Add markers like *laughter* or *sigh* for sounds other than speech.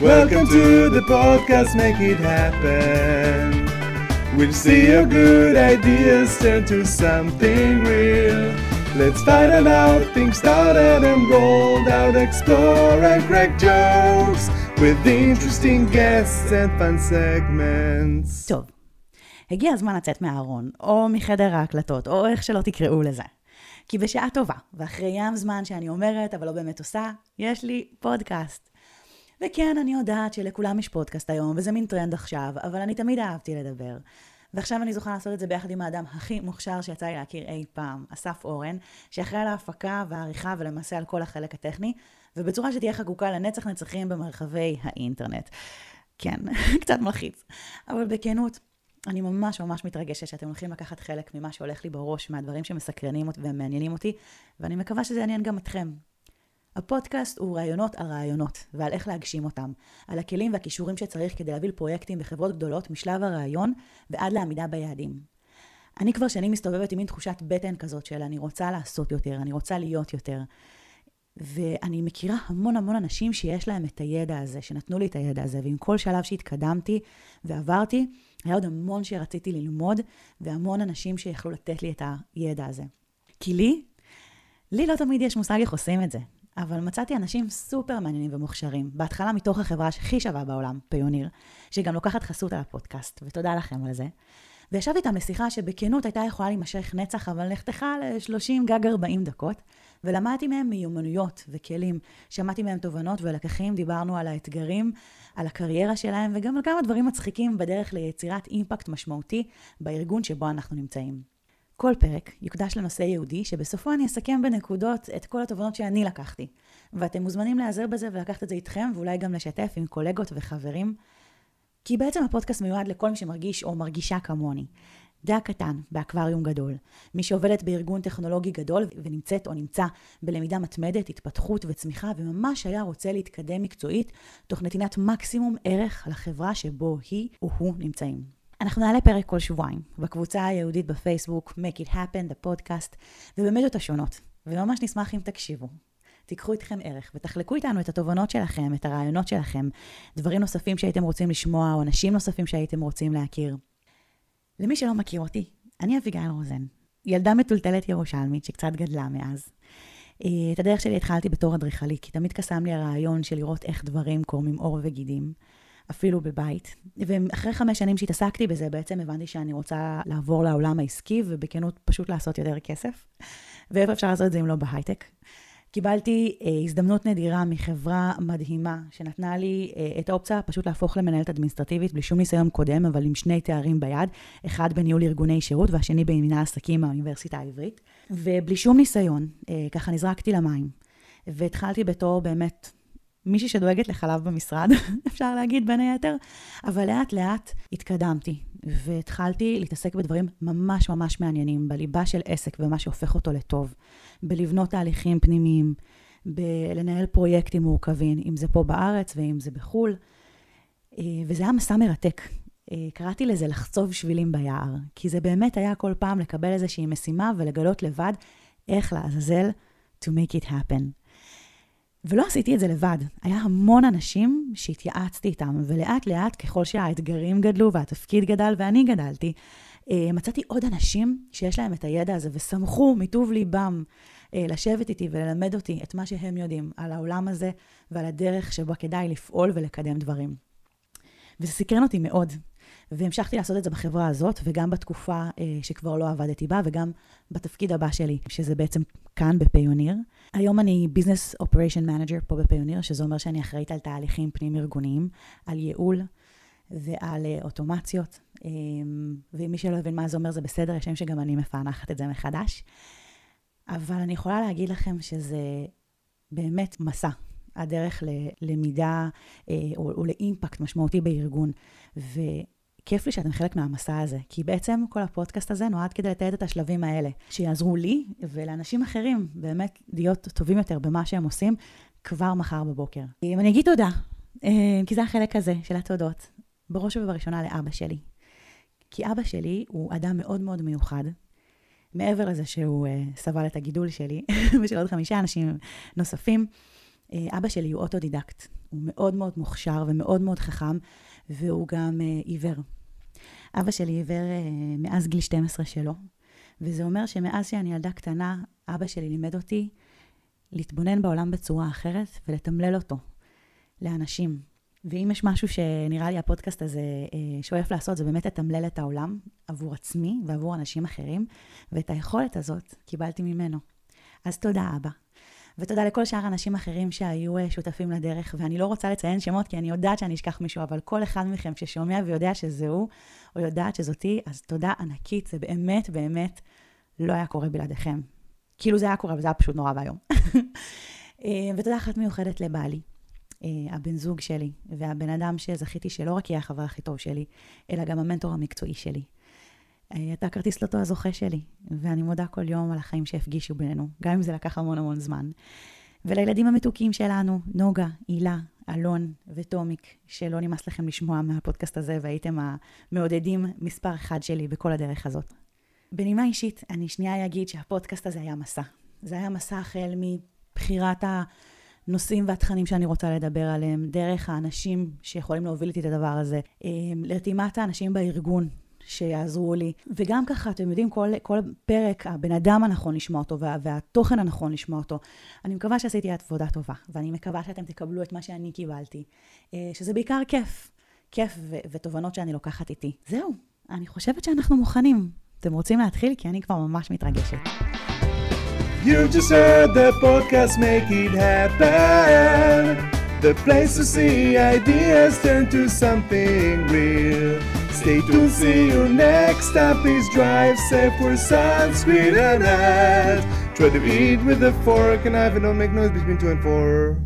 Welcome to the podcast, make it happen. We'll see your good ideas turn to something real. Let's find out, things started and rolled out, explore and crack jokes with interesting guests and fun segments. טוב, הגיע הזמן לצאת מהארון, או מחדר ההקלטות, או איך שלא תקראו לזה. כי בשעה טובה, ואחרי ים זמן שאני אומרת, אבל לא באמת עושה, יש לי פודקאסט. וכן, אני יודעת שלכולם יש פודקאסט היום, וזה מין טרנד עכשיו, אבל אני תמיד אהבתי לדבר. ועכשיו אני זוכה לעשות את זה ביחד עם האדם הכי מוכשר שיצא לי להכיר אי פעם, אסף אורן, שאחראי על ההפקה והעריכה ולמעשה על כל החלק הטכני, ובצורה שתהיה חקוקה לנצח נצחים במרחבי האינטרנט. כן, *laughs* קצת מלחיץ. אבל בכנות, אני ממש ממש מתרגשת שאתם הולכים לקחת חלק ממה שהולך לי בראש, מהדברים שמסקרנים אותי ומעניינים אותי, ואני מקווה שזה יעניין גם אתכם. הפודקאסט הוא רעיונות על רעיונות, ועל איך להגשים אותם, על הכלים והכישורים שצריך כדי להוביל פרויקטים בחברות גדולות משלב הרעיון ועד לעמידה ביעדים. אני כבר שנים מסתובבת עם מין תחושת בטן כזאת של אני רוצה לעשות יותר, אני רוצה להיות יותר. ואני מכירה המון המון אנשים שיש להם את הידע הזה, שנתנו לי את הידע הזה, ועם כל שלב שהתקדמתי ועברתי, היה עוד המון שרציתי ללמוד, והמון אנשים שיכלו לתת לי את הידע הזה. כי לי, לי לא תמיד יש מושג איך עושים את זה, אבל מצאתי אנשים סופר מעניינים ומוכשרים, בהתחלה מתוך החברה שהכי שווה בעולם, פיוניר, שגם לוקחת חסות על הפודקאסט, ותודה לכם על זה. וישבתי איתם לשיחה שבכנות הייתה יכולה להימשך נצח, אבל נחתכה ל-30 גג 40 דקות, ולמדתי מהם מיומנויות וכלים. שמעתי מהם תובנות ולקחים, דיברנו על האתגרים, על הקריירה שלהם, וגם על כמה דברים מצחיקים בדרך ליצירת אימפקט משמעותי בארגון שבו אנחנו נמצאים. כל פרק יוקדש לנושא ייעודי, שבסופו אני אסכם בנקודות את כל התובנות שאני לקחתי. ואתם מוזמנים להיעזר בזה ולקחת את זה איתכם, ואולי גם לשתף עם קולגות וחברים. כי בעצם הפודקאסט מיועד לכל מי שמרגיש או מרגישה כמוני. דע קטן באקווריום גדול. מי שעובדת בארגון טכנולוגי גדול ונמצאת או נמצא בלמידה מתמדת, התפתחות וצמיחה, וממש היה רוצה להתקדם מקצועית, תוך נתינת מקסימום ערך לחברה שבו היא או הוא נמצאים. אנחנו נעלה פרק כל שבועיים, בקבוצה היהודית בפייסבוק, Make It Happen, the podcast, ובמדיות השונות, וממש נשמח אם תקשיבו. תיקחו איתכם ערך ותחלקו איתנו את התובנות שלכם, את הרעיונות שלכם, דברים נוספים שהייתם רוצים לשמוע, או אנשים נוספים שהייתם רוצים להכיר. למי שלא מכיר אותי, אני אביגיל רוזן, ילדה מטולטלת ירושלמית שקצת גדלה מאז. אה, את הדרך שלי התחלתי בתור אדריכלית, כי תמיד קסם לי הרעיון של לראות איך דברים קורמים עור וגידים, אפילו בבית. ואחרי חמש שנים שהתעסקתי בזה, בעצם הבנתי שאני רוצה לעבור לעולם העסקי, ובכנות פשוט לעשות יותר כסף. ואיפה אפשר לעשות את זה אם לא בהייטק? קיבלתי אה, הזדמנות נדירה מחברה מדהימה, שנתנה לי אה, את האופציה פשוט להפוך למנהלת אדמיניסטרטיבית בלי שום ניסיון קודם, אבל עם שני תארים ביד, אחד בניהול ארגוני שירות והשני במנהל עסקים מהאוניברסיטה העברית. ובלי שום ניסיון, אה, ככה נזרקתי למים. והתחלתי בתור באמת מישהי שדואגת לחלב במשרד, *laughs* אפשר להגיד בין היתר, אבל לאט לאט התקדמתי, והתחלתי להתעסק בדברים ממש ממש מעניינים, בליבה של עסק ומה שהופך אותו לטוב, בלבנות תהליכים פנימיים, בלנהל פרויקטים מורכבים, אם זה פה בארץ ואם זה בחו"ל, אה, וזה היה מסע מרתק. אה, קראתי לזה לחצוב שבילים ביער, כי זה באמת היה כל פעם לקבל איזושהי משימה ולגלות לבד איך לעזאזל to make it happen. ולא עשיתי את זה לבד, היה המון אנשים שהתייעצתי איתם, ולאט לאט ככל שהאתגרים גדלו והתפקיד גדל ואני גדלתי, אה, מצאתי עוד אנשים שיש להם את הידע הזה ושמחו מטוב ליבם אה, לשבת איתי וללמד אותי את מה שהם יודעים על העולם הזה ועל הדרך שבה כדאי לפעול ולקדם דברים. וזה סקרן אותי מאוד, והמשכתי לעשות את זה בחברה הזאת, וגם בתקופה אה, שכבר לא עבדתי בה, וגם בתפקיד הבא שלי, שזה בעצם כאן בפיוניר. היום אני business operation manager פה בפיוניר, שזה אומר שאני אחראית על תהליכים פנים-ארגוניים, על ייעול ועל אה, אוטומציות. אה, ומי שלא הבין מה זה אומר זה בסדר, יש שם שגם אני מפענחת את זה מחדש. אבל אני יכולה להגיד לכם שזה באמת מסע. הדרך ללמידה אה, או, או לאימפקט משמעותי בארגון. כיף לי שאתם חלק מהמסע הזה, כי בעצם כל הפודקאסט הזה נועד כדי לתעד את השלבים האלה, שיעזרו לי ולאנשים אחרים באמת להיות טובים יותר במה שהם עושים כבר מחר בבוקר. אם אני אגיד תודה, אה, כי זה החלק הזה של התודות, בראש ובראשונה לאבא שלי. כי אבא שלי הוא אדם מאוד מאוד מיוחד, מעבר לזה שהוא uh, סבל את הגידול שלי *laughs* ושל עוד חמישה אנשים נוספים. אה, אבא שלי הוא אוטודידקט, הוא מאוד מאוד מוכשר ומאוד מאוד חכם, והוא גם אה, עיוור. אבא שלי עיוור אה, מאז גיל 12 שלו, וזה אומר שמאז שאני ילדה קטנה, אבא שלי לימד אותי להתבונן בעולם בצורה אחרת ולתמלל אותו לאנשים. ואם יש משהו שנראה לי הפודקאסט הזה אה, שואף לעשות, זה באמת לתמלל את העולם עבור עצמי ועבור אנשים אחרים, ואת היכולת הזאת קיבלתי ממנו. אז תודה, אבא. ותודה לכל שאר האנשים אחרים שהיו אה, שותפים לדרך, ואני לא רוצה לציין שמות כי אני יודעת שאני אשכח מישהו, אבל כל אחד מכם ששומע ויודע שזה הוא, או יודעת שזאתי, אז תודה ענקית, זה באמת באמת לא היה קורה בלעדיכם. כאילו זה היה קורה, אבל זה היה פשוט נורא ואיום. *laughs* אה, ותודה אחת מיוחדת לבעלי, אה, הבן זוג שלי, והבן אדם שזכיתי שלא רק יהיה החבר הכי טוב שלי, אלא גם המנטור המקצועי שלי. אה, אתה כרטיס לוטו הזוכה שלי, ואני מודה כל יום על החיים שהפגישו בינינו, גם אם זה לקח המון המון זמן. ולילדים המתוקים שלנו, נוגה, הילה, אלון וטומיק, שלא נמאס לכם לשמוע מהפודקאסט הזה והייתם המעודדים מספר אחד שלי בכל הדרך הזאת. בנימה אישית, אני שנייה אגיד שהפודקאסט הזה היה מסע. זה היה מסע החל מבחירת הנושאים והתכנים שאני רוצה לדבר עליהם, דרך האנשים שיכולים להוביל איתי את הדבר הזה, אה, לרתימת האנשים בארגון שיעזרו לי. וגם ככה, אתם יודעים, כל, כל פרק, הבן אדם הנכון לשמוע אותו, וה, והתוכן הנכון לשמוע אותו. אני מקווה שעשיתי עבודה טובה, ואני מקווה שאתם תקבלו את מה שאני קיבלתי, אה, שזה בעיקר כיף. כיף ו- ותובנות שאני לוקחת איתי. זהו, אני חושבת שאנחנו מוכנים. אתם רוצים להתחיל? כי אני כבר ממש מתרגשת. You just heard the podcast make it happen. The place to see ideas turn to something real. Stay tuned, see you next time. Please drive safe, wear sunscreen and hat. Try to eat with a fork and knife and don't make noise between two and four.